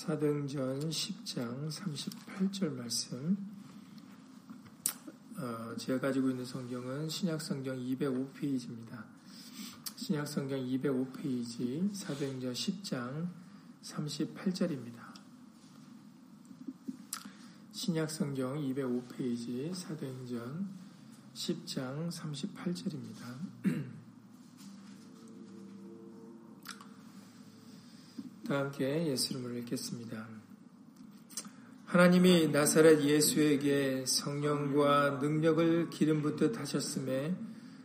사도행전 10장 38절 말씀. 어, 제가 가지고 있는 성경은 신약성경 205페이지입니다. 신약성경 205페이지 사도행전 10장 38절입니다. 신약성경 205페이지 사도행전 10장 38절입니다. 다 함께 예수 이름을 읽겠습니다. 하나님이 나사렛 예수에게 성령과 능력을 기름 붓듯 하셨음에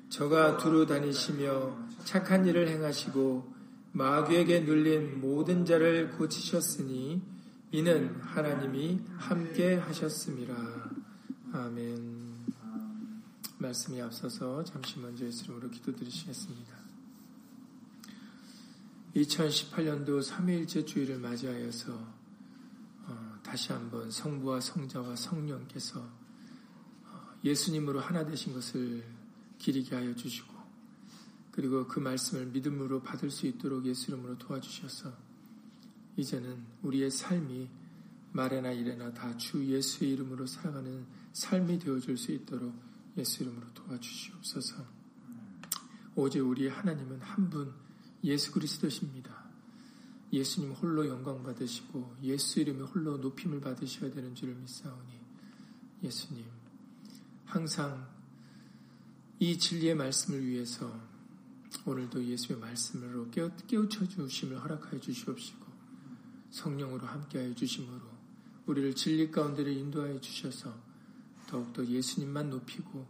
저가 두루 다니시며 착한 일을 행하시고 마귀에게 눌린 모든 자를 고치셨으니 이는 하나님이 함께 하셨습니다. 아멘. 말씀이 앞서서 잠시 먼저 예수 이름으로 기도드리시겠습니다. 2018년도 3일째 주일을 맞이하여서 어, 다시 한번 성부와 성자와 성령께서 어, 예수님으로 하나 되신 것을 기리게 하여 주시고 그리고 그 말씀을 믿음으로 받을 수 있도록 예수 이름으로 도와주셔서 이제는 우리의 삶이 말에나 일에나 다 주 예수의 이름으로 살아가는 삶이 되어줄 수 있도록 예수 이름으로 도와주시옵소서. 오직 우리의 하나님은 한 분 예수 그리스도십니다. 예수님 홀로 영광 받으시고 예수 이름에 홀로 높임을 받으셔야 되는 줄을 믿사오니 예수님 항상 이 진리의 말씀을 위해서 오늘도 예수의 말씀으로 깨우쳐 주심을 허락하여 주시옵시고 성령으로 함께하여 주심으로 우리를 진리 가운데를 인도하여 주셔서 더욱더 예수님만 높이고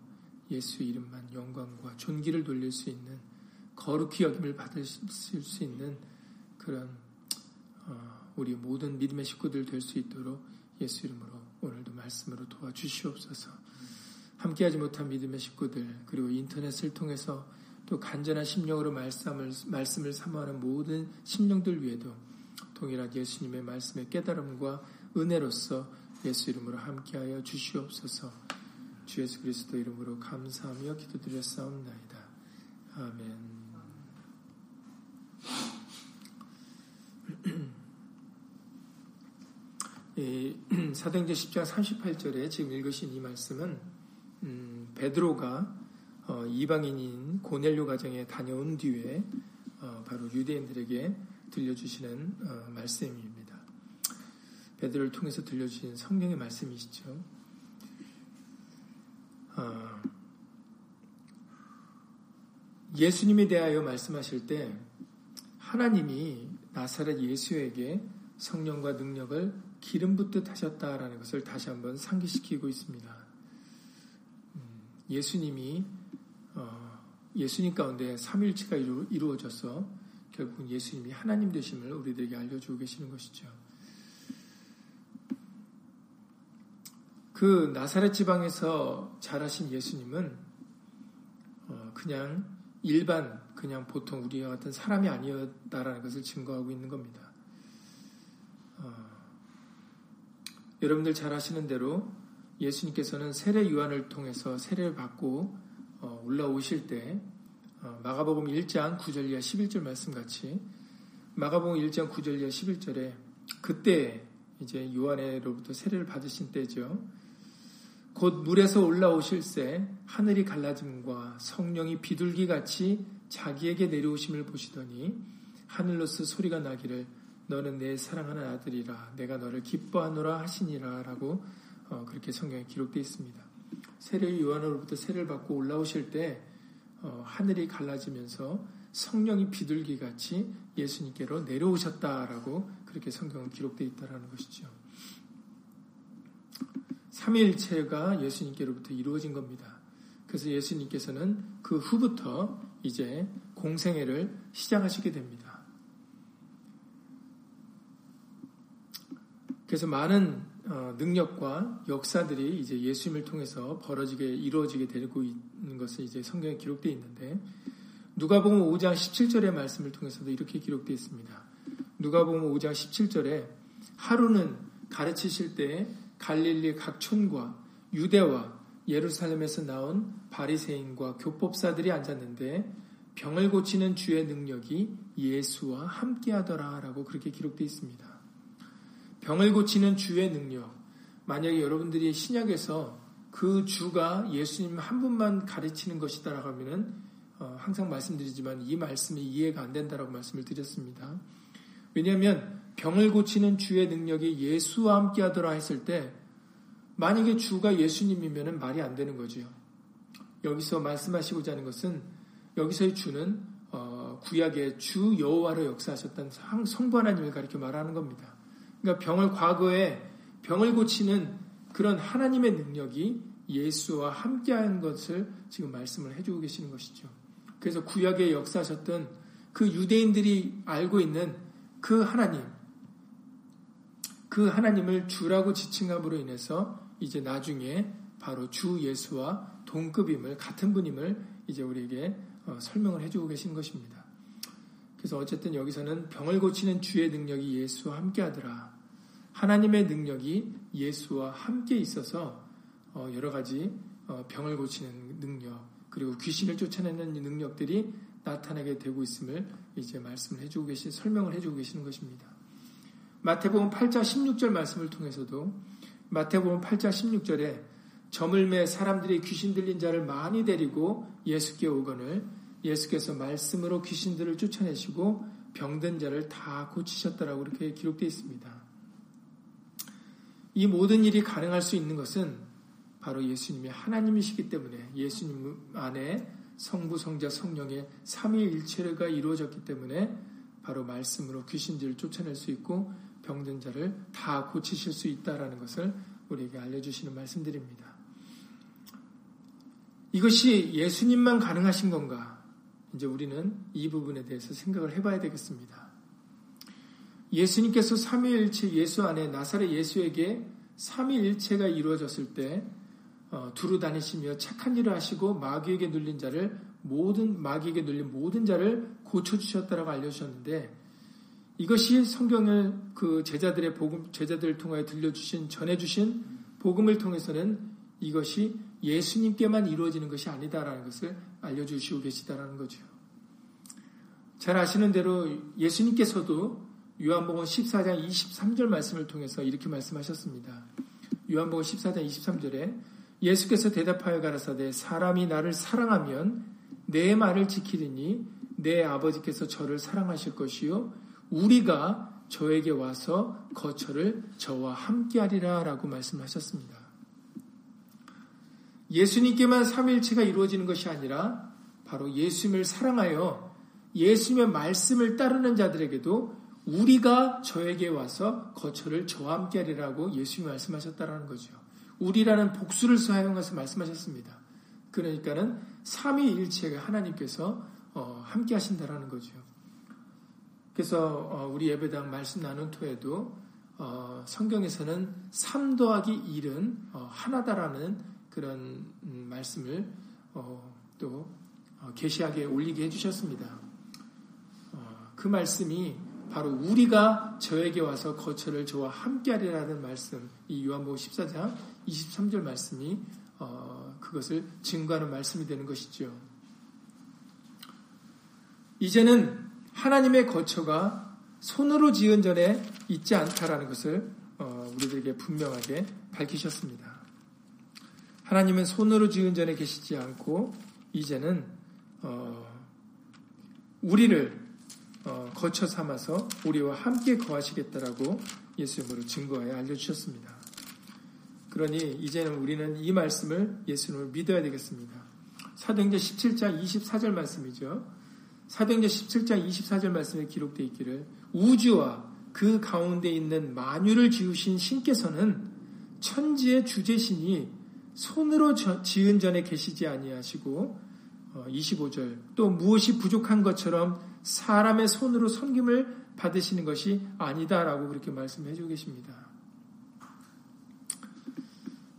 예수 이름만 영광과 존귀를 돌릴 수 있는 거룩히 여김을 받으실 수 있는 그런 어, 우리 모든 믿음의 식구들 될 수 있도록 예수 이름으로 오늘도 말씀으로 도와주시옵소서. 함께하지 못한 믿음의 식구들 그리고 인터넷을 통해서 또 간절한 심령으로 말씀을 말씀을 사모하는 모든 심령들 위에도 동일한 예수님의 말씀의 깨달음과 은혜로서 예수 이름으로 함께하여 주시옵소서. 주 예수 그리스도 이름으로 감사하며 기도드렸사옵나이다. 아멘. 사도행전 10장 38절에 지금 읽으신 이 말씀은 음, 베드로가 어, 이방인인 고넬료 가정에 다녀온 뒤에 어, 바로 유대인들에게 들려주시는 어, 말씀입니다. 베드로를 통해서 들려주신 성령의 말씀이시죠. 어, 예수님에 대하여 말씀하실 때 하나님이 나사렛 예수에게 성령과 능력을 기름 붓듯 하셨다라는 것을 다시 한번 상기시키고 있습니다. 음, 예수님이 어, 예수님 가운데 삼일치가 이루어져서 결국 예수님이 하나님 되심을 우리들에게 알려주고 계시는 것이죠. 그 나사렛 지방에서 자라신 예수님은 어, 그냥 일반 그냥 보통 우리와 같은 사람이 아니었다라는 것을 증거하고 있는 겁니다. 어, 여러분들 잘 아시는 대로 예수님께서는 세례 유한을 통해서 세례를 받고 어, 올라오실 때 어, 마가복음 1장 9절 이하 11절 말씀 같이 마가복음 1장 9절 이하 11절에 그때 이제 요한으로부터 세례를 받으신 때죠. 곧 물에서 올라오실새 하늘이 갈라짐과 성령이 비둘기 같이 자기에게 내려오심을 보시더니 하늘로서 소리가 나기를 너는 내 사랑하는 아들이라 내가 너를 기뻐하노라 하시니라라고 어, 그렇게 성경에 기록되어 있습니다. 세례 요한으로부터 세례를 받고 올라오실 때 어, 하늘이 갈라지면서 성령이 비둘기 같이 예수님께로 내려오셨다라고 그렇게 성경은 기록되어 있다라는 것이죠. 삼일체가 예수님께로부터 이루어진 겁니다. 그래서 예수님께서는 그 후부터 이제 공생애를 시작하시게 됩니다. 그래서 많은 어, 능력과 역사들이 이제 예수님을 통해서 벌어지게 이루어지게 되고 있는 것을 이제 성경에 기록되어 있는데 누가복음 5장 17절의 말씀을 통해서도 이렇게 기록되어 있습니다. 누가복음 5장 17절에 하루는 가르치실 때 갈릴리 각 촌과 유대와 예루살렘에서 나온 바리새인과 교법사들이 앉았는데 병을 고치는 주의 능력이 예수와 함께하더라라고 그렇게 기록되어 있습니다. 병을 고치는 주의 능력. 만약에 여러분들이 신약에서 그 주가 예수님 한 분만 가르치는 것이다라고 하면은 어, 항상 말씀드리지만 이 말씀이 이해가 안 된다라고 말씀을 드렸습니다. 왜냐하면 병을 고치는 주의 능력이 예수와 함께 하더라 했을 때 만약에 주가 예수님이면 말이 안 되는 거죠. 여기서 말씀하시고자 하는 것은 여기서의 주는 어, 구약의 주 여호와로 역사하셨던 성부 하나님을 가리켜 말하는 겁니다. 그러니까 병을 과거에 병을 고치는 그런 하나님의 능력이 예수와 함께한 것을 지금 말씀을 해주고 계시는 것이죠. 그래서 구약에 역사하셨던 그 유대인들이 알고 있는 그 하나님, 그 하나님을 주라고 지칭함으로 인해서 이제 나중에 바로 주 예수와 동급임을 같은 분임을 이제 우리에게 어, 설명을 해주고 계신 것입니다. 그래서 어쨌든 여기서는 병을 고치는 주의 능력이 예수와 함께하더라. 하나님의 능력이 예수와 함께 있어서 어, 여러 가지 어, 병을 고치는 능력 그리고 귀신을 쫓아내는 능력들이 나타나게 되고 있음을 이제 말씀을 해주고 계신 설명을 해주고 계시는 것입니다. 마태복음 8장 16절 말씀을 통해서도 마태복음 8장 16절에 점을 매 사람들이 귀신 들린 자를 많이 데리고 예수께 오거늘 예수께서 말씀으로 귀신들을 쫓아내시고 병든 자를 다 고치셨다라고 이렇게 기록되어 있습니다. 이 모든 일이 가능할 수 있는 것은 바로 예수님이 하나님이시기 때문에 예수님 안에 성부, 성자, 성령의 삼위일체가 이루어졌기 때문에 바로 말씀으로 귀신들을 쫓아낼 수 있고 병든 자를 다 고치실 수 있다라는 것을 우리에게 알려주시는 말씀드립니다. 이것이 예수님만 가능하신 건가? 이제 우리는 이 부분에 대해서 생각을 해봐야 되겠습니다. 예수님께서 삼위일체 예수 안에 나사렛 예수에게 삼위일체가 이루어졌을 때 어, 두루 다니시며 착한 일을 하시고 마귀에게 눌린 자를 모든 마귀에게 눌린 모든 자를 고쳐 주셨다라고 알려 주셨는데 이것이 성경을 그 제자들의 복음 제자들을 통하여 들려주신 전해주신 복음을 통해서는 이것이 예수님께만 이루어지는 것이 아니다라는 것을 알려주시고 계시다라는 거죠. 잘 아시는 대로 예수님께서도 요한복음 14장 23절 말씀을 통해서 이렇게 말씀하셨습니다. 요한복음 14장 23절에 예수께서 대답하여 가라사대 사람이 나를 사랑하면 내 말을 지키리니 내 아버지께서 저를 사랑하실 것이요 우리가 저에게 와서 거처를 저와 함께하리라 라고 말씀하셨습니다. 예수님께만 삼일체가 이루어지는 것이 아니라 바로 예수님을 사랑하여 예수님의 말씀을 따르는 자들에게도 우리가 저에게 와서 거처를 저와 함께 하리라고 예수님이 말씀하셨다라는 거죠. 우리라는 복수를 사용해서 말씀하셨습니다. 그러니까는 삼위일체가 하나님께서 어, 함께 하신다라는 거죠. 그래서 어, 우리 예배당 말씀 나눈 토에도 어, 성경에서는 3 더하기 1은 하나다라는 그런 음, 말씀을 또 계시하게 올리게 해주셨습니다. 그 말씀이 바로 우리가 저에게 와서 거처를 저와 함께하리라는 말씀, 이 요한복음 14장 23절 말씀이 어, 그것을 증거하는 말씀이 되는 것이죠. 이제는 하나님의 거처가 손으로 지은 전에 있지 않다라는 것을 어, 우리들에게 분명하게 밝히셨습니다. 하나님은 손으로 지은 전에 계시지 않고 이제는 어, 우리를 어, 거쳐 삼아서 우리와 함께 거하시겠다라고 예수님으로 증거하여 알려주셨습니다. 그러니 이제는 우리는 이 말씀을 예수님을 믿어야 되겠습니다. 사도행전 17장 24절 말씀이죠. 사도행전 17장 24절 말씀에 기록되어 있기를 우주와 그 가운데 있는 만유를 지으신 신께서는 천지의 주제신이 손으로 지은 전에 계시지 아니하시고 25절 어, 또 무엇이 부족한 것처럼 사람의 손으로 섬김을 받으시는 것이 아니다라고 그렇게 말씀해 주고 계십니다.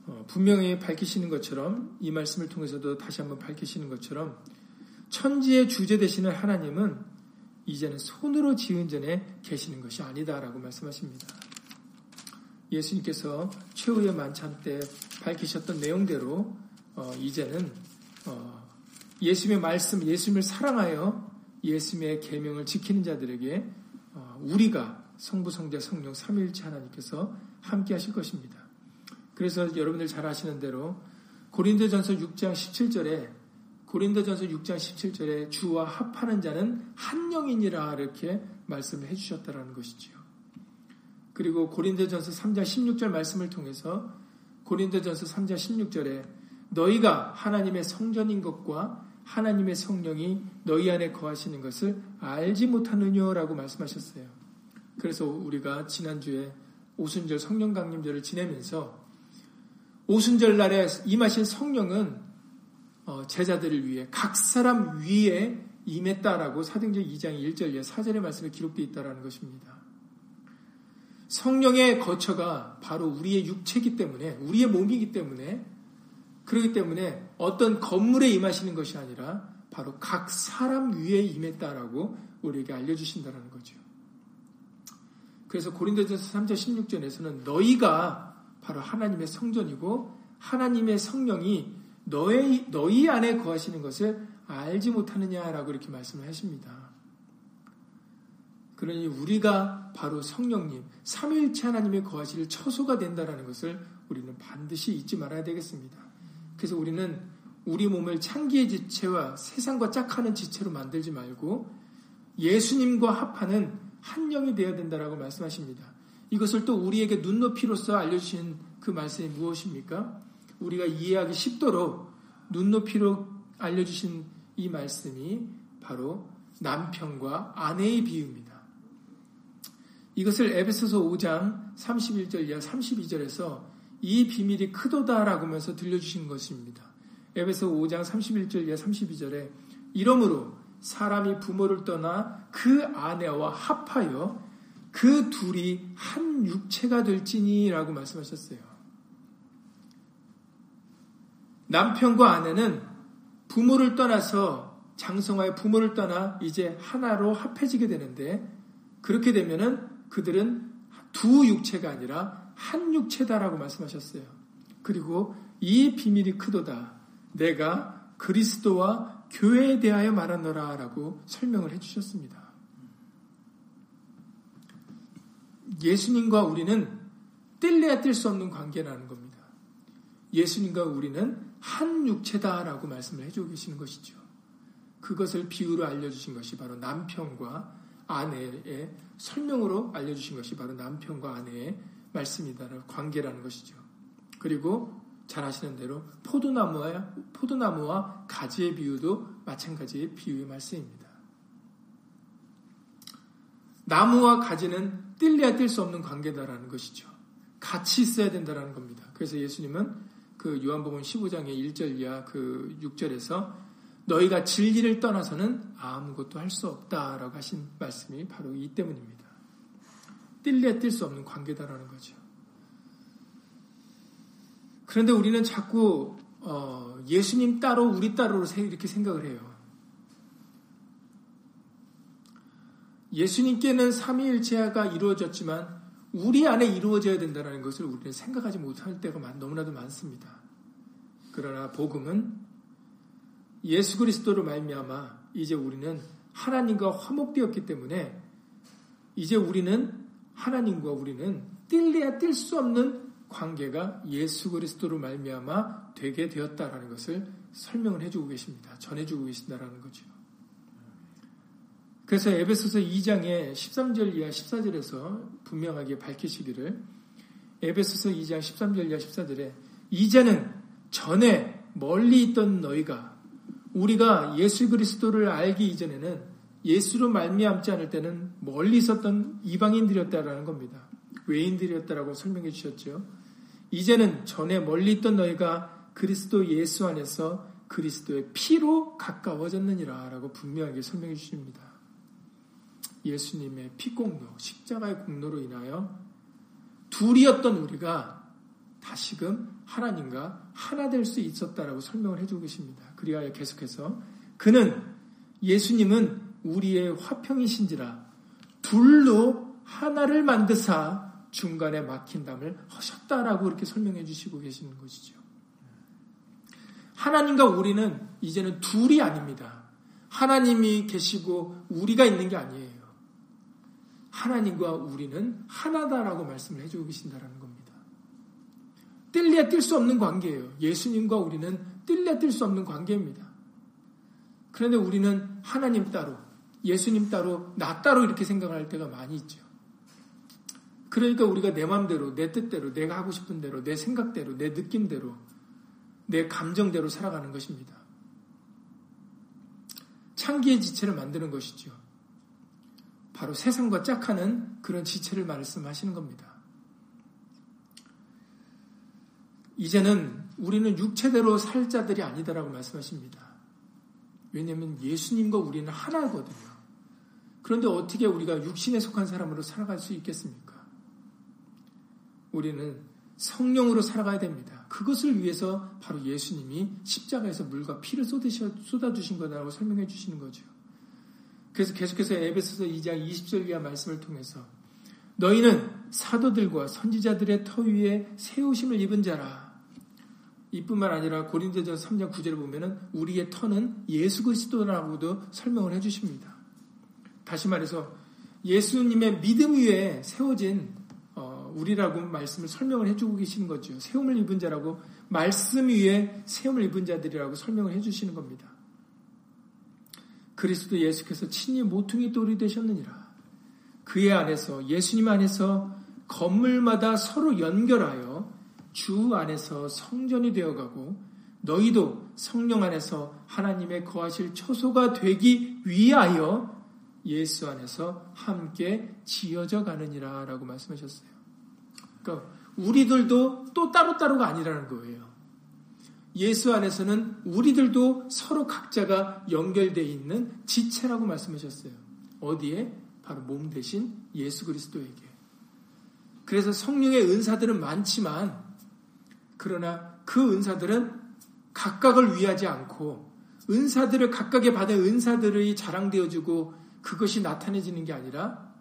어, 분명히 밝히시는 것처럼 이 말씀을 통해서도 다시 한번 밝히시는 것처럼 천지의 주제 되시는 하나님은 이제는 손으로 지은 전에 계시는 것이 아니다라고 말씀하십니다. 예수님께서 최후의 만찬 때 밝히셨던 내용대로 어, 이제는 어, 예수님의 말씀, 예수님을 사랑하여 예수님의 계명을 지키는 자들에게 어, 우리가 성부, 성자, 성령, 삼위일체 하나님께서 함께 하실 것입니다. 그래서 여러분들 잘 아시는 대로 고린도전서 6장 17절에 고린도전서 6장 17절에 주와 합하는 자는 한 영이니라 이렇게 말씀을 해주셨다라는 것이지요. 그리고 고린도전서 3장 16절 말씀을 통해서 고린도전서 3장 16절에 너희가 하나님의 성전인 것과 하나님의 성령이 너희 안에 거하시는 것을 알지 못하느냐라고 말씀하셨어요. 그래서 우리가 지난주에 오순절 성령 강림절을 지내면서 오순절 날에 임하신 성령은 어, 제자들을 위해 각 사람 위에 임했다라고 사도행전 2장 1절 4절의 말씀에 기록되어 있다는 것입니다. 성령의 거처가 바로 우리의 육체이기 때문에 우리의 몸이기 때문에 그렇기 때문에 어떤 건물에 임하시는 것이 아니라 바로 각 사람 위에 임했다라고 우리에게 알려주신다는 거죠. 그래서 고린도전서 3장 16절에서는 너희가 바로 하나님의 성전이고 하나님의 성령이 너희, 너희 안에 거하시는 것을 알지 못하느냐라고 이렇게 말씀을 하십니다. 그러니 우리가 바로 성령님, 삼위일체 하나님의 거하실 처소가 된다라는 것을 우리는 반드시 잊지 말아야 되겠습니다. 그래서 우리는 우리 몸을 창기의 지체와 세상과 짝하는 지체로 만들지 말고 예수님과 합하는 한 영이 되어야 된다라고 말씀하십니다. 이것을 또 우리에게 눈높이로서 알려주신 그 말씀이 무엇입니까? 우리가 이해하기 쉽도록 눈높이로 알려주신 이 말씀이 바로 남편과 아내의 비유입니다. 이것을 에베소서 5장 31절 이하 32절에서 이 비밀이 크도다라고 하면서 들려주신 것입니다. 에베소 5장 31절 이하 32절에 이러므로 사람이 부모를 떠나 그 아내와 합하여 그 둘이 한 육체가 될지니라고 말씀하셨어요. 남편과 아내는 부모를 떠나서 장성하여 부모를 떠나 이제 하나로 합해지게 되는데 그렇게 되면은 그들은 두 육체가 아니라 한 육체다라고 말씀하셨어요. 그리고 이 비밀이 크도다. 내가 그리스도와 교회에 대하여 말하노라 라고 설명을 해주셨습니다. 예수님과 우리는 뗄래야 뗄 수 없는 관계라는 겁니다. 예수님과 우리는 한 육체다라고 말씀을 해주고 계시는 것이죠. 그것을 비유로 알려주신 것이 바로 남편과 아내의 설명으로 알려주신 것이 바로 남편과 아내의 말씀이다. 관계라는 것이죠. 그리고 잘 아시는 대로 포도나무와, 포도나무와 가지의 비유도 마찬가지의 비유의 말씀입니다. 나무와 가지는 뗄래야 뗄 수 없는 관계다라는 것이죠. 같이 있어야 된다는 겁니다. 그래서 예수님은 그 요한복음 15장의 1절 이하 그 6절에서 너희가 진리를 떠나서는 아무것도 할 수 없다라고 하신 말씀이 바로 이 때문입니다. 뗄래야 뗄수 없는 관계다라는 거죠. 그런데 우리는 자꾸 어, 예수님 따로 우리 따로 이렇게 생각을 해요. 예수님께는 삼위일체가 이루어졌지만 우리 안에 이루어져야 된다는 것을 우리는 생각하지 못할 때가 너무나도 많습니다. 그러나 복음은 예수 그리스도로 말미암아 이제 우리는 하나님과 화목되었기 때문에 이제 우리는 하나님과 우리는 뗄래야 뗄수 없는 관계가 예수 그리스도로 말미암아 되게 되었다라는 것을 설명을 해주고 계십니다. 전해주고 계신다라는 거죠. 그래서 에베소서 2장의 13절 이하 14절에서 분명하게 밝히시기를 에베소서 2장 13절 이하 14절에 이제는 전에 멀리 있던 너희가 우리가 예수 그리스도를 알기 이전에는 예수로 말미암지 않을 때는 멀리 있었던 이방인들이었다라는 겁니다. 외인들이었다라고 설명해 주셨죠. 이제는 전에 멀리 있던 너희가 그리스도 예수 안에서 그리스도의 피로 가까워졌느니라 라고 분명하게 설명해 주십니다. 예수님의 피공로, 십자가의 공로로 인하여 둘이었던 우리가 다시금 하나님과 하나 될 수 있었다라고 설명을 해주고 계십니다. 그리하여 계속해서 그는 예수님은 우리의 화평이신지라 둘로 하나를 만드사 중간에 막힌 담을 하셨다라고 이렇게 설명해 주시고 계시는 것이죠. 하나님과 우리는 이제는 둘이 아닙니다. 하나님이 계시고 우리가 있는 게 아니에요. 하나님과 우리는 하나다라고 말씀을 해주고 계신다라는 겁니다. 뗄래야 뗄수 없는 관계예요. 예수님과 우리는 뗄래야 뗄수 없는 관계입니다. 그런데 우리는 하나님 따로, 예수님 따로, 나 따로 이렇게 생각할 때가 많이 있죠. 그러니까 우리가 내 마음대로, 내 뜻대로, 내가 하고 싶은 대로, 내 생각대로, 내 느낌대로, 내 감정대로 살아가는 것입니다. 창기의 지체를 만드는 것이죠. 바로 세상과 짝하는 그런 지체를 말씀하시는 겁니다. 이제는 우리는 육체대로 살 자들이 아니다라고 말씀하십니다. 왜냐하면 예수님과 우리는 하나거든요. 그런데 어떻게 우리가 육신에 속한 사람으로 살아갈 수 있겠습니까? 우리는 성령으로 살아가야 됩니다. 그것을 위해서 바로 예수님이 십자가에서 물과 피를 쏟아주신 거다라고 설명해 주시는 거죠. 그래서 계속해서 에베소서 2장 20절 이하 말씀을 통해서 너희는 사도들과 선지자들의 터 위에 세우심을 입은 자라. 이뿐만 아니라 고린도전 3장 9절을 보면은 우리의 터는 예수 그리스도라고도 설명을 해 주십니다. 다시 말해서 예수님의 믿음 위에 세워진 어, 우리라고 말씀을 설명을 해주고 계시는 거죠. 세움을 입은 자라고 말씀 위에 세움을 입은 자들이라고 설명을 해주시는 겁니다. 그리스도 예수께서 친히 모퉁이 돌이 되셨느니라. 그의 안에서 예수님 안에서 건물마다 서로 연결하여 주 안에서 성전이 되어가고 너희도 성령 안에서 하나님의 거하실 초소가 되기 위하여 예수 안에서 함께 지어져 가느니라 라고 말씀하셨어요. 그러니까 우리들도 또 따로따로가 아니라는 거예요. 예수 안에서는 우리들도 서로 각자가 연결되어 있는 지체라고 말씀하셨어요. 어디에? 바로 몸 대신 예수 그리스도에게. 그래서 성령의 은사들은 많지만 그러나 그 은사들은 각각을 위하지 않고 은사들을 각각의 받은 은사들이 자랑되어지고 그것이 나타내지는 게 아니라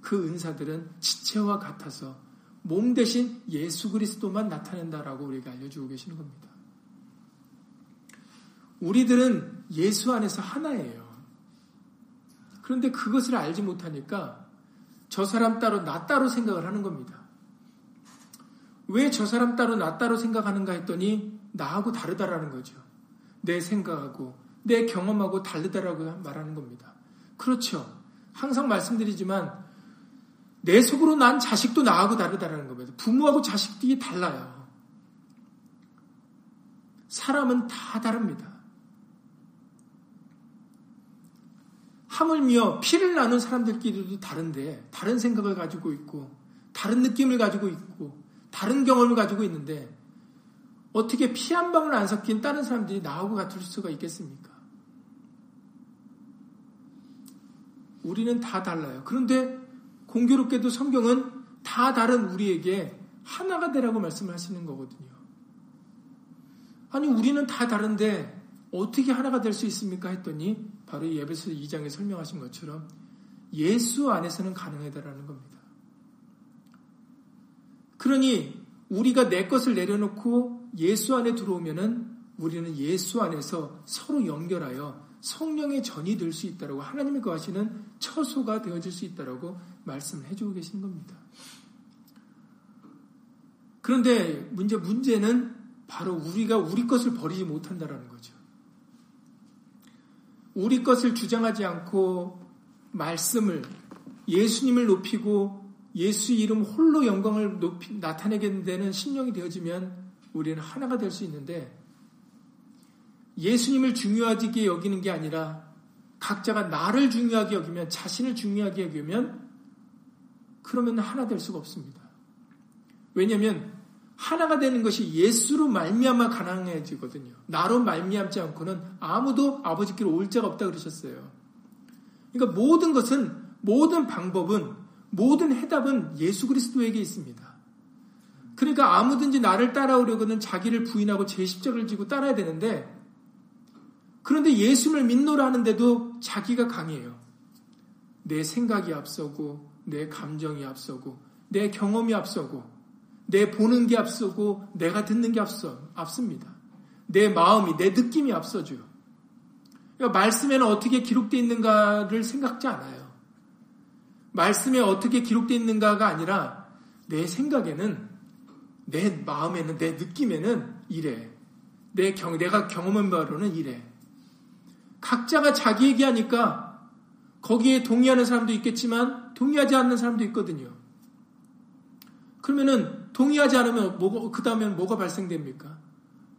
그 은사들은 지체와 같아서 몸 대신 예수 그리스도만 나타낸다라고 우리가 알려주고 계시는 겁니다. 우리들은 예수 안에서 하나예요. 그런데 그것을 알지 못하니까 저 사람 따로 나 따로 생각을 하는 겁니다. 왜 저 사람 따로 나 따로 생각하는가 했더니 나하고 다르다라는 거죠. 내 생각하고 내 경험하고 다르다라고 말하는 겁니다. 그렇죠. 항상 말씀드리지만 내 속으로 난 자식도 나하고 다르다라는 겁니다. 부모하고 자식이 달라요. 사람은 다 다릅니다. 하물며 피를 나눈 사람들끼리도 다른데 다른 생각을 가지고 있고 다른 느낌을 가지고 있고 다른 경험을 가지고 있는데 어떻게 피 한 방울 안 섞인 다른 사람들이 나하고 같을 수가 있겠습니까? 우리는 다 달라요. 그런데 공교롭게도 성경은 다 다른 우리에게 하나가 되라고 말씀하시는 거거든요. 아니 우리는 다 다른데 어떻게 하나가 될 수 있습니까? 했더니 바로 예배소 2장에 설명하신 것처럼 예수 안에서는 가능하다라는 겁니다. 그러니 우리가 내 것을 내려놓고 예수 안에 들어오면은 우리는 예수 안에서 서로 연결하여 성령의 전이 될 수 있다라고 하나님이 거하시는 처소가 되어질 수 있다라고 말씀을 해주고 계신 겁니다. 그런데 문제 문제는 바로 우리가 우리 것을 버리지 못한다라는 거죠. 우리 것을 주장하지 않고 말씀을 예수님을 높이고 예수 이름 홀로 영광을 높이, 나타내게 되는 신령이 되어지면 우리는 하나가 될 수 있는데 예수님을 중요하게 여기는 게 아니라 각자가 나를 중요하게 여기면 자신을 중요하게 여기면 그러면 하나 될 수가 없습니다. 왜냐하면 하나가 되는 것이 예수로 말미암아 가능해지거든요. 나로 말미암지 않고는 아무도 아버지께로 올 자가 없다 그러셨어요. 그러니까 모든 것은 모든 방법은 모든 해답은 예수 그리스도에게 있습니다. 그러니까 아무든지 나를 따라오려고는 자기를 부인하고 제 십자가를 지고 따라야 되는데 그런데 예수를 믿노라 하는데도 자기가 강해요. 내 생각이 앞서고 내 감정이 앞서고 내 경험이 앞서고 내 보는 게 앞서고 내가 듣는 게 앞서 앞섭니다. 내 마음이 내 느낌이 앞서죠. 그러니까 말씀에는 어떻게 기록되어 있는가를 생각지 않아요. 말씀에 어떻게 기록되어 있는가가 아니라 내 생각에는 내 마음에는 내 느낌에는 이래. 내 경, 내가 경험한 바로는 이래. 각자가 자기 얘기하니까 거기에 동의하는 사람도 있겠지만 동의하지 않는 사람도 있거든요. 그러면은 동의하지 않으면 그 다음엔 뭐가 발생됩니까?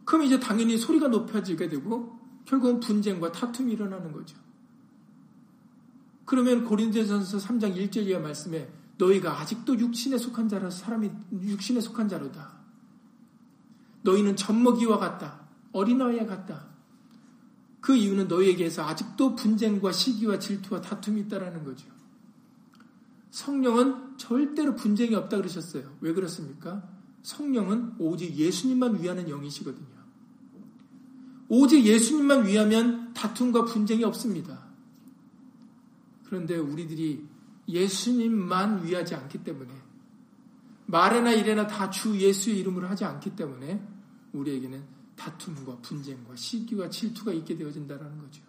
그럼 이제 당연히 소리가 높아지게 되고 결국은 분쟁과 다툼이 일어나는 거죠. 그러면 고린도전서 3장 1절 이하 말씀에 너희가 아직도 육신에 속한 자라서 사람이 육신에 속한 자로다. 너희는 젖먹이와 같다. 어린아이와 같다. 그 이유는 너희에게서 아직도 분쟁과 시기와 질투와 다툼이 있다라는 거죠. 성령은 절대로 분쟁이 없다 그러셨어요. 왜 그렇습니까? 성령은 오직 예수님만 위하는 영이시거든요. 오직 예수님만 위하면 다툼과 분쟁이 없습니다. 그런데 우리들이 예수님만 위하지 않기 때문에 말에나 이래나 다 주 예수의 이름으로 하지 않기 때문에 우리에게는 다툼과 분쟁과 시기와 질투가 있게 되어진다는 거죠.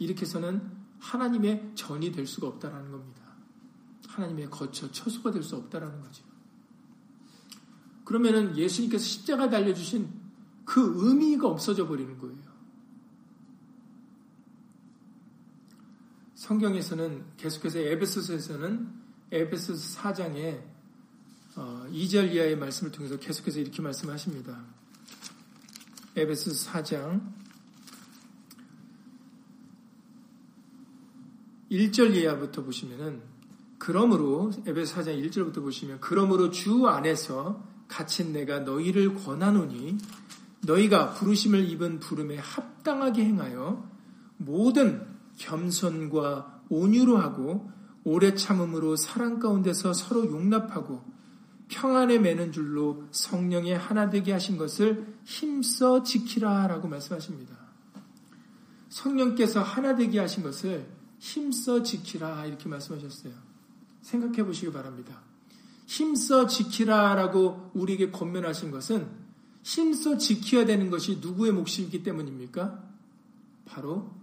이렇게 해서는 하나님의 전이 될 수가 없다라는 겁니다. 하나님의 거처, 처소가 될 수 없다라는 거죠. 그러면은 예수님께서 십자가 달려주신 그 의미가 없어져 버리는 거예요. 성경에서는 계속해서 에베소서에서는 에베소서 4장에 2절 어, 이하의 말씀을 통해서 계속해서 이렇게 말씀하십니다. 에베소서 4장 1절 이하부터 보시면은 그러므로 에베소 4장 1절부터 보시면 그러므로 주 안에서 갇힌 내가 너희를 권하노니 너희가 부르심을 입은 부름에 합당하게 행하여 모든 겸손과 온유로 하고 오래 참음으로 사랑 가운데서 서로 용납하고 평안에 매는 줄로 성령의 하나 되게 하신 것을 힘써 지키라라고 말씀하십니다. 성령께서 하나 되게 하신 것을 힘써 지키라 이렇게 말씀하셨어요. 생각해 보시기 바랍니다. 힘써 지키라라고 우리에게 권면하신 것은 힘써 지켜야 되는 것이 누구의 몫이기 때문입니까? 바로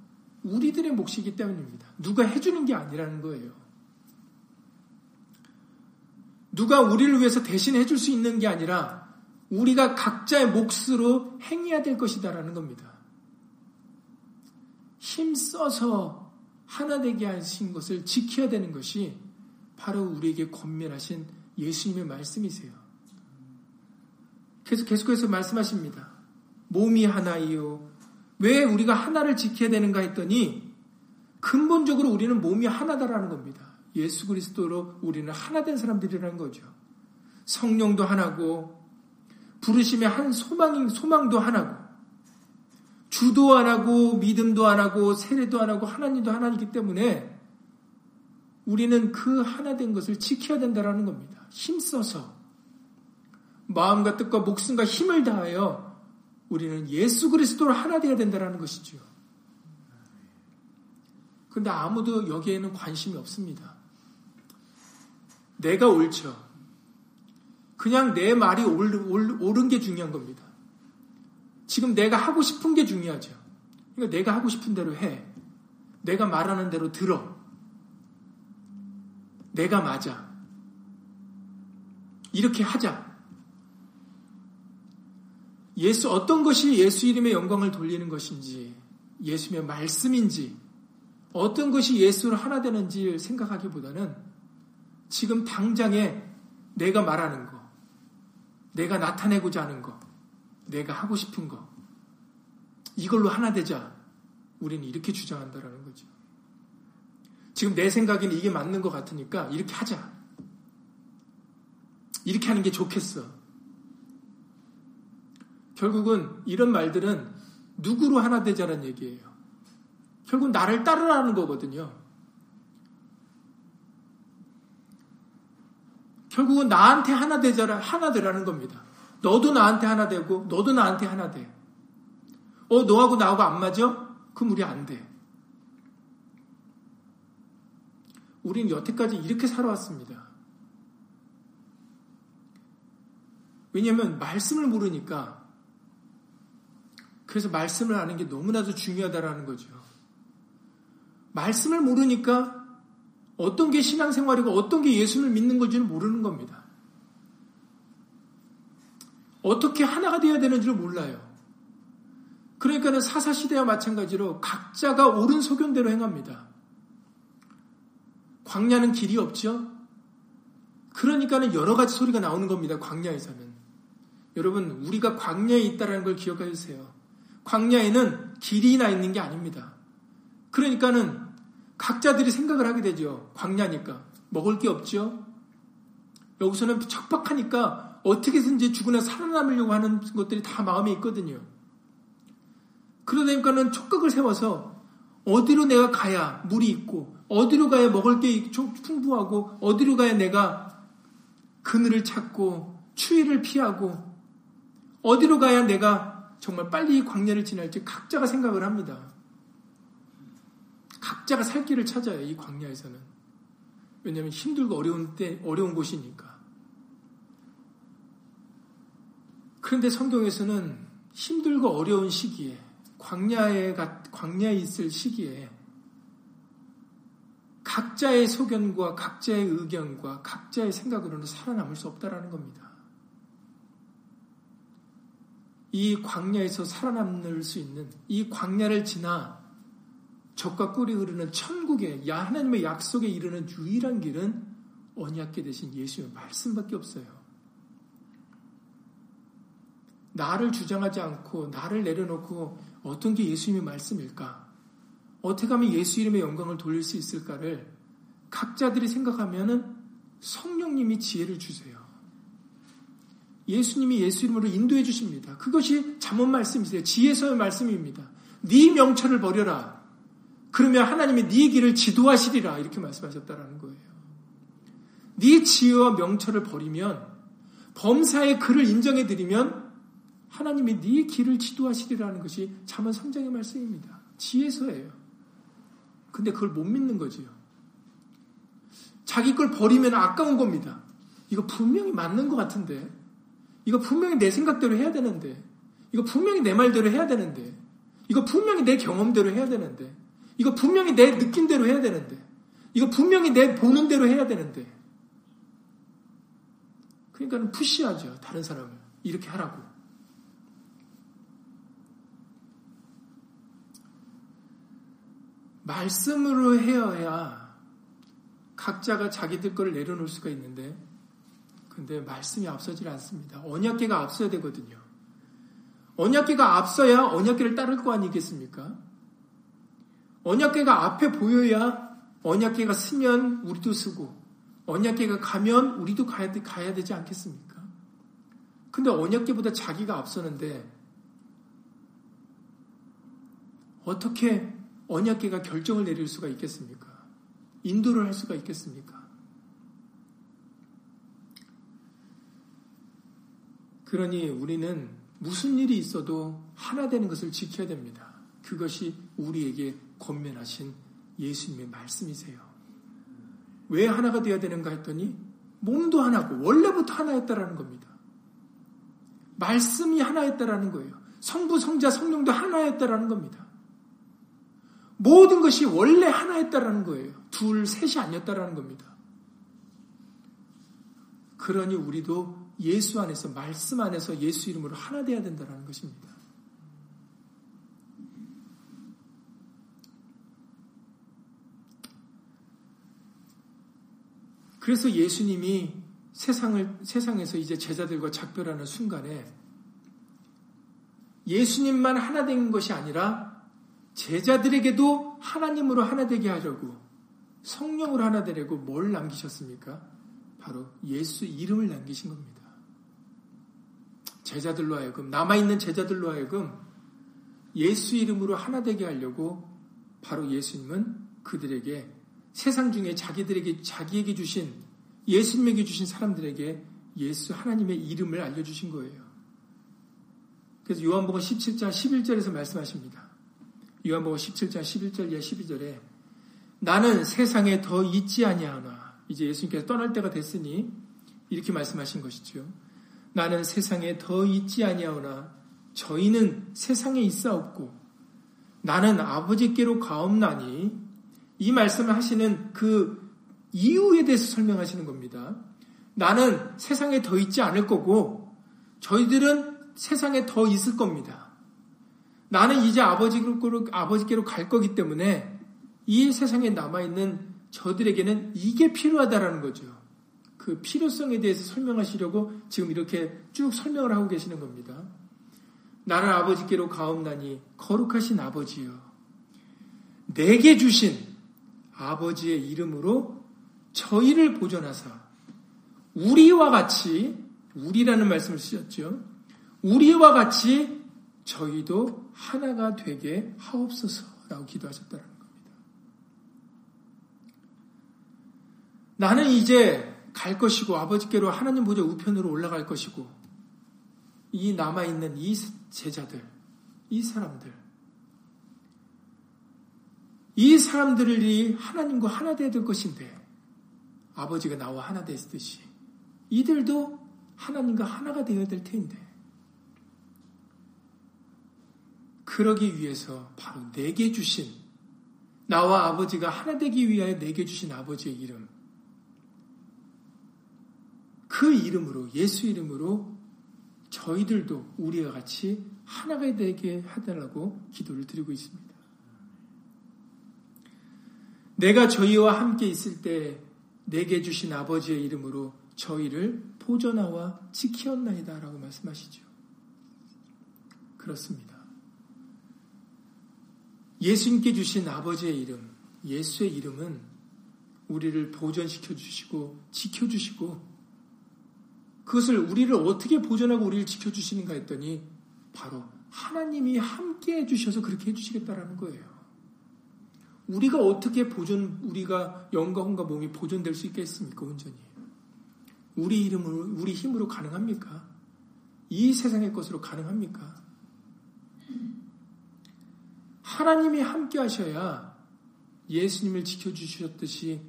우리들의 몫이기 때문입니다. 누가 해주는 게 아니라는 거예요. 누가 우리를 위해서 대신 해줄 수 있는 게 아니라 우리가 각자의 몫으로 행해야 될 것이다라는 겁니다. 힘써서 하나 되게 하신 것을 지켜야 되는 것이 바로 우리에게 권면하신 예수님의 말씀이세요. 계속 계속해서 말씀하십니다. 몸이 하나이요. 왜 우리가 하나를 지켜야 되는가 했더니 근본적으로 우리는 몸이 하나다라는 겁니다. 예수 그리스도로 우리는 하나 된 사람들이라는 거죠. 성령도 하나고 부르심의 한 소망인 소망도 하나고 주도 하나고 믿음도 하나고 세례도 하나고 하나님도 하나이기 때문에 우리는 그 하나 된 것을 지켜야 된다라는 겁니다. 힘써서 마음과 뜻과 목숨과 힘을 다하여 우리는 예수 그리스도로 하나 되어야 된다라는 것이죠. 그런데 아무도 여기에는 관심이 없습니다. 내가 옳죠. 그냥 내 말이 옳은 게 중요한 겁니다. 지금 내가 하고 싶은 게 중요하죠. 그러니까 내가 하고 싶은 대로 해. 내가 말하는 대로 들어. 내가 맞아. 이렇게 하자. 예수, 어떤 것이 예수 이름의 영광을 돌리는 것인지, 예수의 말씀인지, 어떤 것이 예수를 하나 되는지 생각하기보다는 지금 당장에 내가 말하는 거, 내가 나타내고자 하는 거, 내가 하고 싶은 거, 이걸로 하나 되자. 우리는 이렇게 주장한다라는 거죠. 지금 내 생각에는 이게 맞는 것 같으니까 이렇게 하자. 이렇게 하는 게 좋겠어. 결국은 이런 말들은 누구로 하나 되자는 얘기예요. 결국 나를 따르라는 거거든요. 결국은 나한테 하나 되자라, 하나 되라는 겁니다. 너도 나한테 하나 되고, 너도 나한테 하나 돼. 어, 너하고 나하고 안 맞아? 그럼 우리 안 돼. 우리는 여태까지 이렇게 살아왔습니다. 왜냐하면 말씀을 모르니까 그래서 말씀을 아는 게 너무나도 중요하다라는 거죠. 말씀을 모르니까 어떤 게 신앙생활이고 어떤 게 예수를 믿는 건지를 모르는 겁니다. 어떻게 하나가 되어야 되는지를 몰라요. 그러니까는 사사시대와 마찬가지로 각자가 옳은 소견대로 행합니다. 광야는 길이 없죠? 그러니까는 여러 가지 소리가 나오는 겁니다. 광야에서는. 여러분, 우리가 광야에 있다는 걸 기억해 주세요. 광야에는 길이 나 있는 게 아닙니다. 그러니까는 각자들이 생각을 하게 되죠. 광야니까. 먹을 게 없죠? 여기서는 척박하니까 어떻게든지 죽으나 살아남으려고 하는 것들이 다 마음에 있거든요. 그러니까는 촉각을 세워서 어디로 내가 가야 물이 있고, 어디로 가야 먹을 게 풍부하고, 어디로 가야 내가 그늘을 찾고, 추위를 피하고, 어디로 가야 내가 정말 빨리 광야를 지날지 각자가 생각을 합니다. 각자가 살 길을 찾아요, 이 광야에서는. 왜냐하면 힘들고 어려운 때, 어려운 곳이니까. 그런데 성경에서는 힘들고 어려운 시기에, 광야에, 광야에 있을 시기에, 각자의 소견과 각자의 의견과 각자의 생각으로는 살아남을 수 없다라는 겁니다. 이 광야에서 살아남을 수 있는 이 광야를 지나 적과 꿀이 흐르는 천국의 야 하나님의 약속에 이르는 유일한 길은 언약계 대신 예수의 말씀밖에 없어요. 나를 주장하지 않고 나를 내려놓고 어떤 게 예수님의 말씀일까? 어떻게 하면 예수 이름의 영광을 돌릴 수 있을까를 각자들이 생각하면은 성령님이 지혜를 주세요. 예수님이 예수 이름으로 인도해 주십니다. 그것이 잠언 말씀이세요. 지혜서의 말씀입니다. 네 명철을 버려라. 그러면 하나님이 네 길을 지도하시리라 이렇게 말씀하셨다라는 거예요. 네 지혜와 명철을 버리면 범사의 그를 인정해 드리면 하나님이 네 길을 지도하시리라는 것이 잠언 성장의 말씀입니다. 지혜서예요. 근데 그걸 못 믿는 거지요. 자기 걸 버리면 아까운 겁니다. 이거 분명히 맞는 것 같은데. 이거 분명히 내 생각대로 해야 되는데. 이거 분명히 내 말대로 해야 되는데. 이거 분명히 내 경험대로 해야 되는데. 이거 분명히 내 느낌대로 해야 되는데. 이거 분명히 내 보는 대로 해야 되는데. 그러니까 푸시하죠. 다른 사람을. 이렇게 하라고. 말씀으로 해야 각자가 자기들 거를 내려놓을 수가 있는데, 근데 말씀이 앞서질 않습니다. 언약계가 앞서야 되거든요. 언약계가 앞서야 언약계를 따를 거 아니겠습니까? 언약계가 앞에 보여야 언약계가 쓰면 우리도 쓰고 언약계가 가면 우리도 가야, 가야 되지 않겠습니까? 근데 언약계보다 자기가 앞서는데 어떻게 언약계가 결정을 내릴 수가 있겠습니까? 인도를 할 수가 있겠습니까? 그러니 우리는 무슨 일이 있어도 하나 되는 것을 지켜야 됩니다. 그것이 우리에게 권면하신 예수님의 말씀이세요. 왜 하나가 되어야 되는가 했더니 몸도 하나고 원래부터 하나였다라는 겁니다. 말씀이 하나였다라는 거예요. 성부, 성자, 성령도 하나였다라는 겁니다. 모든 것이 원래 하나였다라는 거예요. 둘, 셋이 아니었다라는 겁니다. 그러니 우리도 예수 안에서 말씀 안에서 예수 이름으로 하나 되어야 된다는 것입니다. 그래서 예수님이 세상을, 세상에서 이제 제자들과 작별하는 순간에 예수님만 하나 된 것이 아니라 제자들에게도 하나님으로 하나 되게 하려고 성령으로 하나 되려고 뭘 남기셨습니까? 바로 예수 이름을 남기신 겁니다. 제자들로 하여금, 남아있는 제자들로 하여금 예수 이름으로 하나 되게 하려고 바로 예수님은 그들에게 세상 중에 자기들에게 자기에게 주신 예수님에게 주신 사람들에게 예수 하나님의 이름을 알려주신 거예요. 그래서 요한복음 17장 11절에서 말씀하십니다. 요한복음 17장 11절 예 12절에 나는 세상에 더 있지 아니하나 이제 예수님께서 떠날 때가 됐으니 이렇게 말씀하신 것이죠. 나는 세상에 더 있지 아니하오나 저희는 세상에 있사없고 나는 아버지께로 가옵나니 이 말씀을 하시는 그 이유에 대해서 설명하시는 겁니다. 나는 세상에 더 있지 않을 거고 저희들은 세상에 더 있을 겁니다. 나는 이제 아버지께로, 아버지께로 갈 거기 때문에 이 세상에 남아있는 저들에게는 이게 필요하다라는 거죠. 그 필요성에 대해서 설명하시려고 지금 이렇게 쭉 설명을 하고 계시는 겁니다. 나는 아버지께로 가옵나니 거룩하신 아버지요. 내게 주신 아버지의 이름으로 저희를 보존하사 우리와 같이 우리라는 말씀을 쓰셨죠. 우리와 같이 저희도 하나가 되게 하옵소서라고 기도하셨다는 겁니다. 나는 이제 갈 것이고 아버지께로 하나님 보좌 우편으로 올라갈 것이고 이 남아 있는 이 제자들, 이 사람들, 이 사람들이 하나님과 하나 되어야 될 것인데 아버지가 나와 하나 됐듯이 이들도 하나님과 하나가 되어야 될 텐데 그러기 위해서 바로 내게 주신 나와 아버지가 하나 되기 위하여 내게 주신 아버지의 이름 그 이름으로 예수 이름으로 저희들도 우리와 같이 하나가 되게 하달라고 기도를 드리고 있습니다. 내가 저희와 함께 있을 때 내게 주신 아버지의 이름으로 저희를 보존하와 지키었나이다 라고 말씀하시죠. 그렇습니다. 예수님께 주신 아버지의 이름, 예수의 이름은 우리를 보존시켜 주시고 지켜 주시고 그것을 우리를 어떻게 보존하고 우리를 지켜 주시는가 했더니 바로 하나님이 함께 해 주셔서 그렇게 해 주시겠다라는 거예요. 우리가 어떻게 보존, 우리가 영과 혼과 몸이 보존될 수 있겠습니까, 온전히? 우리 이름으로, 우리 힘으로 가능합니까? 이 세상의 것으로 가능합니까? 하나님이 함께 하셔야 예수님을 지켜주셨듯이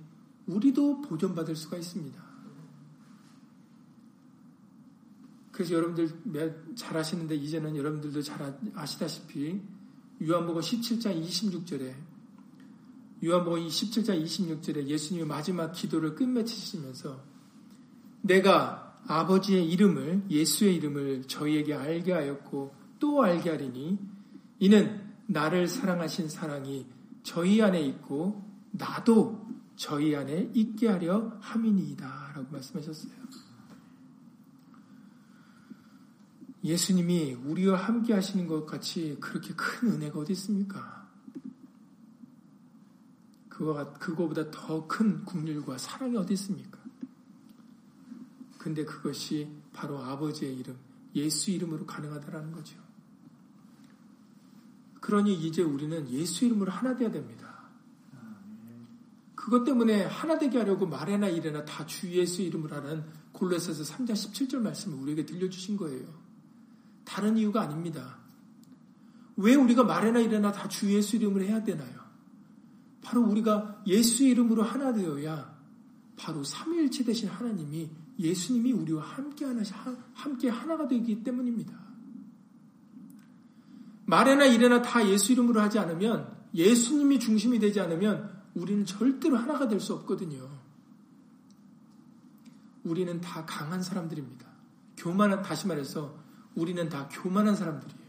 우리도 보존받을 수가 있습니다. 그래서 여러분들 잘 아시는데 이제는 여러분들도 잘 아시다시피 유한복음 17장 26절에 유한복음 17장 26절에 예수님의 마지막 기도를 끝맺히시면서 내가 아버지의 이름을 예수의 이름을 저희에게 알게 하였고 또 알게 하리니 이는 나를 사랑하신 사랑이 저희 안에 있고 나도 저희 안에 있게 하려 함이니이다 라고 말씀하셨어요. 예수님이 우리와 함께 하시는 것 같이 그렇게 큰 은혜가 어디 있습니까? 그거, 그거보다 더 큰 국률과 사랑이 어디 있습니까? 근데 그것이 바로 아버지의 이름, 예수 이름으로 가능하다라는 거죠. 그러니 이제 우리는 예수 이름으로 하나 되어야 됩니다. 그것 때문에 하나 되게 하려고 말해나 이래나 다 주 예수 이름으로 하는 골로새서 3장 17절 말씀을 우리에게 들려주신 거예요. 다른 이유가 아닙니다. 왜 우리가 말해나 이래나 다 주 예수 이름으로 해야 되나요? 바로 우리가 예수 이름으로 하나 되어야 바로 삼위일체 되신 하나님이 예수님이 우리와 함께 하나 함께 하나가 되기 때문입니다. 말해나 이래나 다 예수 이름으로 하지 않으면 예수님이 중심이 되지 않으면 우리는 절대로 하나가 될 수 없거든요. 우리는 다 강한 사람들입니다. 교만한 다시 말해서 우리는 다 교만한 사람들이에요.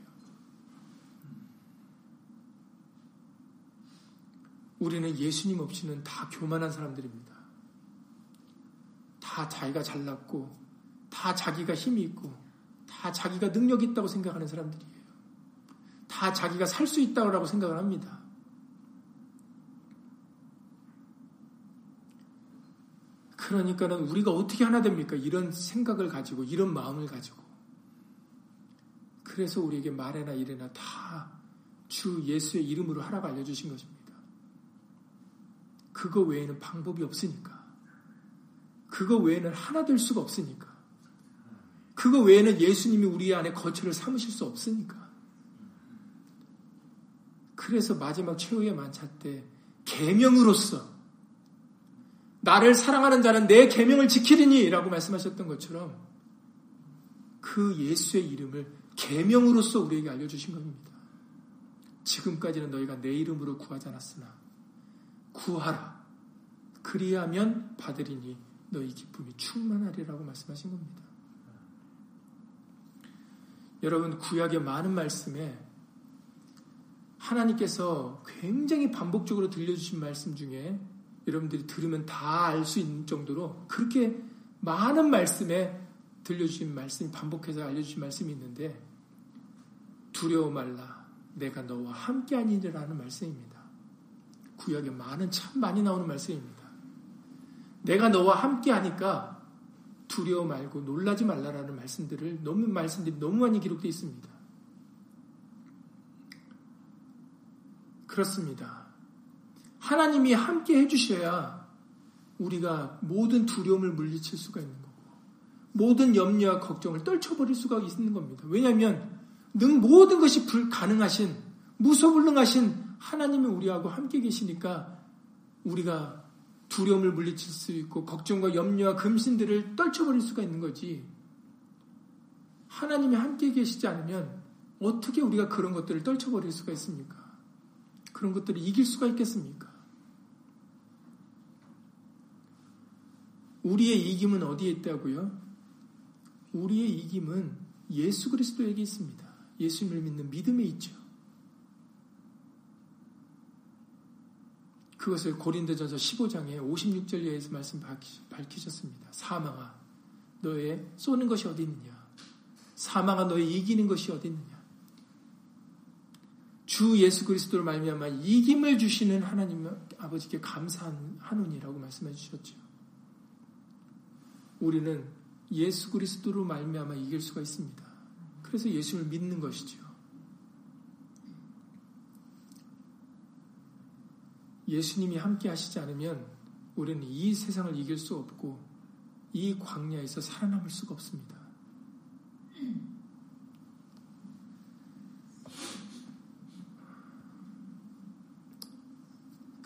우리는 예수님 없이는 다 교만한 사람들입니다. 다 자기가 잘났고, 다 자기가 힘이 있고, 다 자기가 능력이 있다고 생각하는 사람들이에요. 다 자기가 살 수 있다고 생각을 합니다. 그러니까는 우리가 어떻게 하나 됩니까? 이런 생각을 가지고, 이런 마음을 가지고. 그래서 우리에게 말해나 이래나 다 주 예수의 이름으로 하라고 알려주신 것입니다. 그거 외에는 방법이 없으니까. 그거 외에는 하나 될 수가 없으니까. 그거 외에는 예수님이 우리 안에 거처를 삼으실 수 없으니까. 그래서 마지막 최후의 만찬 때 계명으로서 나를 사랑하는 자는 내 계명을 지키리니라고 말씀하셨던 것처럼 그 예수의 이름을 계명으로서 우리에게 알려주신 겁니다. 지금까지는 너희가 내 이름으로 구하지 않았으나 구하라. 그리하면 받으리니 너희 기쁨이 충만하리라고 말씀하신 겁니다. 여러분 구약의 많은 말씀에 하나님께서 굉장히 반복적으로 들려주신 말씀 중에 여러분들이 들으면 다 알 수 있는 정도로 그렇게 많은 말씀에 들려주신 말씀이 반복해서 알려주신 말씀이 있는데 두려워 말라 내가 너와 함께 아니라는 말씀입니다. 구약에 많은 참 많이 나오는 말씀입니다. 내가 너와 함께 하니까 두려워 말고 놀라지 말라라는 말씀들을 너무 말씀들이 너무 많이 기록되어 있습니다. 그렇습니다. 하나님이 함께 해주셔야 우리가 모든 두려움을 물리칠 수가 있는 거고 모든 염려와 걱정을 떨쳐버릴 수가 있는 겁니다. 왜냐하면 능 모든 것이 불가능하신 무소불능하신 하나님이 우리하고 함께 계시니까 우리가 두려움을 물리칠 수 있고 걱정과 염려와 금신들을 떨쳐버릴 수가 있는 거지. 하나님이 함께 계시지 않으면 어떻게 우리가 그런 것들을 떨쳐버릴 수가 있습니까? 그런 것들을 이길 수가 있겠습니까? 우리의 이김은 어디에 있다고요? 우리의 이김은 예수 그리스도에게 있습니다. 예수님을 믿는 믿음에 있죠. 그것을 고린도전서 15장에 56절 이하에서 말씀 밝히셨습니다. 사망아, 너의 쏘는 것이 어디 있느냐? 사망아, 너의 이기는 것이 어디 있느냐? 주 예수 그리스도를 말미암아 이김을 주시는 하나님 아버지께 감사하노니라고 말씀해 주셨죠. 우리는 예수 그리스도로 말미암아 이길 수가 있습니다. 그래서 예수를 믿는 것이죠. 예수님이 함께 하시지 않으면 우리는 이 세상을 이길 수 없고 이 광야에서 살아남을 수가 없습니다.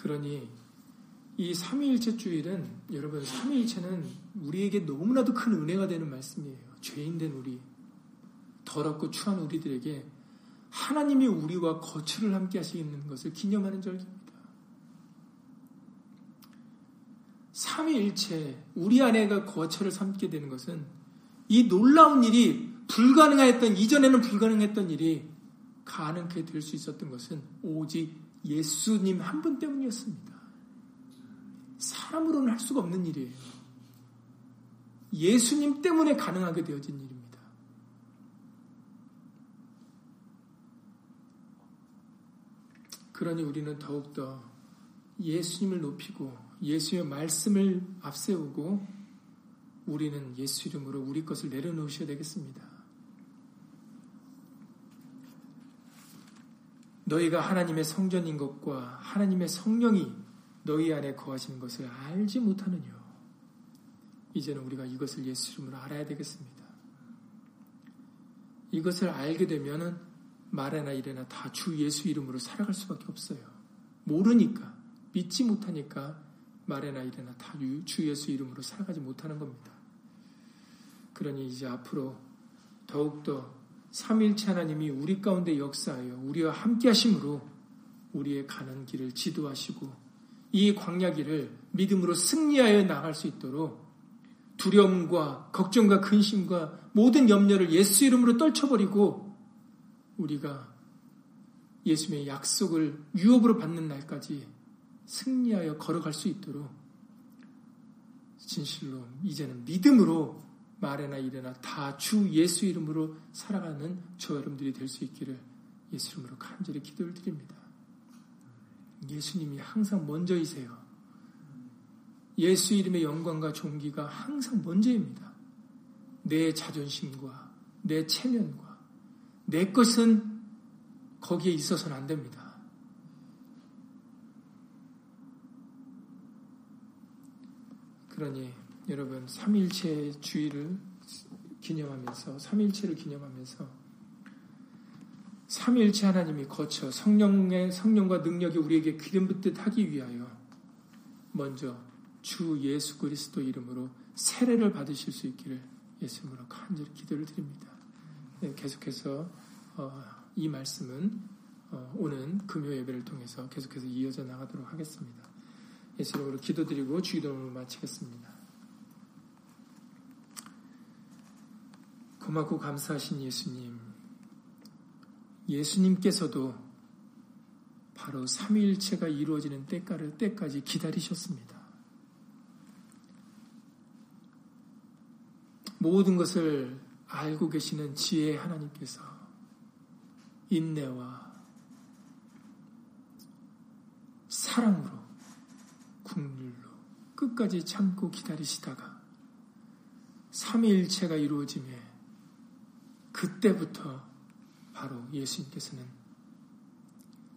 그러니 이 삼위일체 주일은 여러분 삼위일체는 우리에게 너무나도 큰 은혜가 되는 말씀이에요. 죄인된 우리 더럽고 추한 우리들에게 하나님이 우리와 거처를 함께 하시는 것을 기념하는 절기입니다. 삼위일체 우리 안에가 거처를 삼게 되는 것은 이 놀라운 일이 불가능했던 이전에는 불가능했던 일이 가능하게 될 수 있었던 것은 오직 예수님 한 분 때문이었습니다. 사람으로는 할 수가 없는 일이에요. 예수님 때문에 가능하게 되어진 일입니다. 그러니 우리는 더욱더 예수님을 높이고 예수의 말씀을 앞세우고 우리는 예수 이름으로 우리 것을 내려놓으셔야 되겠습니다. 너희가 하나님의 성전인 것과 하나님의 성령이 너희 안에 거하시는 것을 알지 못하느냐. 이제는 우리가 이것을 예수 이름으로 알아야 되겠습니다. 이것을 알게 되면은 말에나 이래나 다 주 예수 이름으로 살아갈 수밖에 없어요. 모르니까, 믿지 못하니까 말에나 이래나 다 주 예수 이름으로 살아가지 못하는 겁니다. 그러니 이제 앞으로 더욱더 삼일체 하나님이 우리 가운데 역사하여 우리와 함께 하심으로 우리의 가는 길을 지도하시고 이 광야길을 믿음으로 승리하여 나갈 수 있도록 두려움과 걱정과 근심과 모든 염려를 예수 이름으로 떨쳐버리고 우리가 예수님의 약속을 유업으로 받는 날까지 승리하여 걸어갈 수 있도록 진실로 이제는 믿음으로 말에나 이래나 다 주 예수 이름으로 살아가는 저 여러분들이 될 수 있기를 예수 이름으로 간절히 기도를 드립니다. 예수님이 항상 먼저이세요. 예수 이름의 영광과 존귀가 항상 먼저입니다. 내 자존심과 내 체면과 내 것은 거기에 있어서는 안 됩니다. 그러니 여러분 삼일체 주의를 기념하면서 삼일체를 기념하면서 삼일체 하나님이 거쳐 성령의 성령과 능력이 우리에게 기름 붓듯 하기 위하여 먼저 주 예수 그리스도 이름으로 세례를 받으실 수 있기를 예수님으로 간절히 기도를 드립니다. 네, 계속해서 어, 이 말씀은 어, 오는 금요 예배를 통해서 계속해서 이어져 나가도록 하겠습니다. 예수 이름으로 기도드리고 주기도를 마치겠습니다. 고맙고 감사하신 예수님. 예수님께서도 바로 삼위일체가 이루어지는 때까지, 때까지 기다리셨습니다. 모든 것을 알고 계시는 지혜 하나님께서 인내와 사랑으로 국률로 끝까지 참고 기다리시다가 삼위일체가 이루어짐에 그때부터 바로 예수님께서는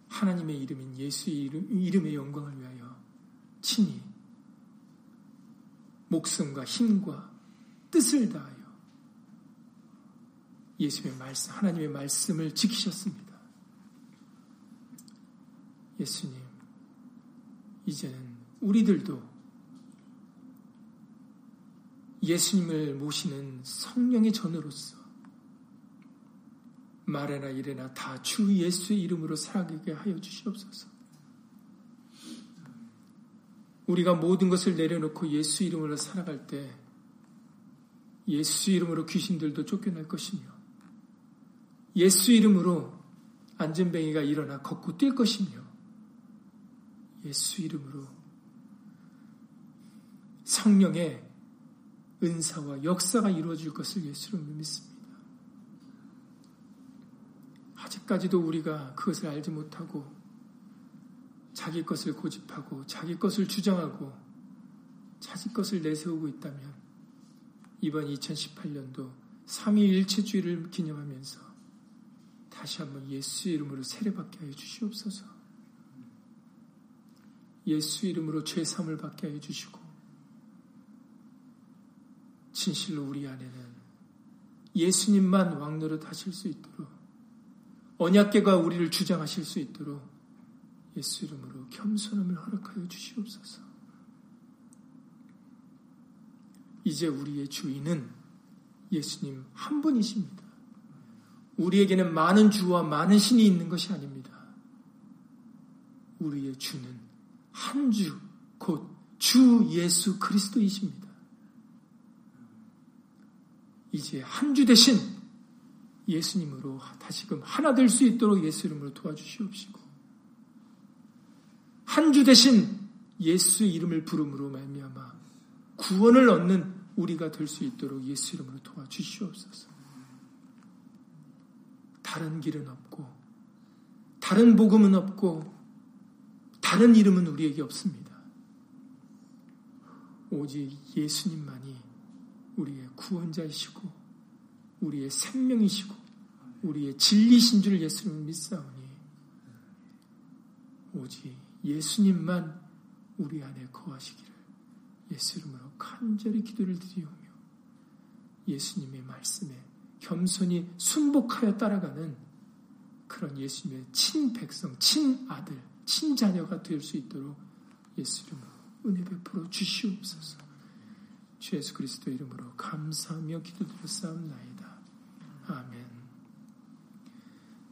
하나님의 이름인 예수의 이름, 이름 의 영광을 위하여 친히 목숨과 힘과 뜻을 다하여 예수의 말씀, 하나님의 말씀을 지키셨습니다. 예수님, 이제는 우리들도 예수님을 모시는 성령의 전으로서 말에나 이래나 다 주 예수의 이름으로 살아가게 하여 주시옵소서. 우리가 모든 것을 내려놓고 예수 이름으로 살아갈 때 예수 이름으로 귀신들도 쫓겨날 것이며 예수 이름으로 안전뱅이가 일어나 걷고 뛸 것이며 예수 이름으로 성령의 은사와 역사가 이루어질 것을 예수 이름으로 믿습니다. 아직까지도 우리가 그것을 알지 못하고 자기 것을 고집하고 자기 것을 주장하고 자기 것을 내세우고 있다면 이번 2018년도 3위일체주의를 기념하면서 다시 한번 예수 이름으로 세례받게 하여 주시옵소서. 예수 이름으로 죄삼을 받게 하여 주시고 진실로 우리 안에는 예수님만 왕노릇 하실 수 있도록 언약계가 우리를 주장하실 수 있도록 예수 이름으로 겸손함을 허락하여 주시옵소서. 이제 우리의 주인은 예수님 한 분이십니다. 우리에게는 많은 주와 많은 신이 있는 것이 아닙니다. 우리의 주는 한 주, 곧 주 예수 그리스도이십니다. 이제 한 주 대신 예수님으로 다시금 하나 될 수 있도록 예수 이름으로 도와주시옵시고 한 주 대신 예수 이름을 부름으로 말미암아 구원을 얻는 우리가 될 수 있도록 예수 이름으로 도와주시옵소서. 다른 길은 없고 다른 복음은 없고 다른 이름은 우리에게 없습니다. 오직 예수님만이 우리의 구원자이시고 우리의 생명이시고 우리의 진리신 줄 예수님을 믿사오니 오직 예수님만 우리 안에 거하시기를 예수 이름으로 간절히 기도를 드리오며 예수님의 말씀에 겸손히 순복하여 따라가는 그런 예수님의 친백성, 친아들, 친자녀가 될 수 있도록 예수 이름으로 은혜 베풀어 주시옵소서. 주 예수 그리스도 이름으로 감사하며 기도드렸사옵나이다. 아멘.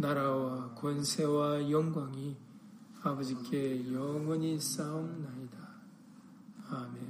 나라와 권세와 영광이 아버지께 영원히 싸움나이다. 아멘.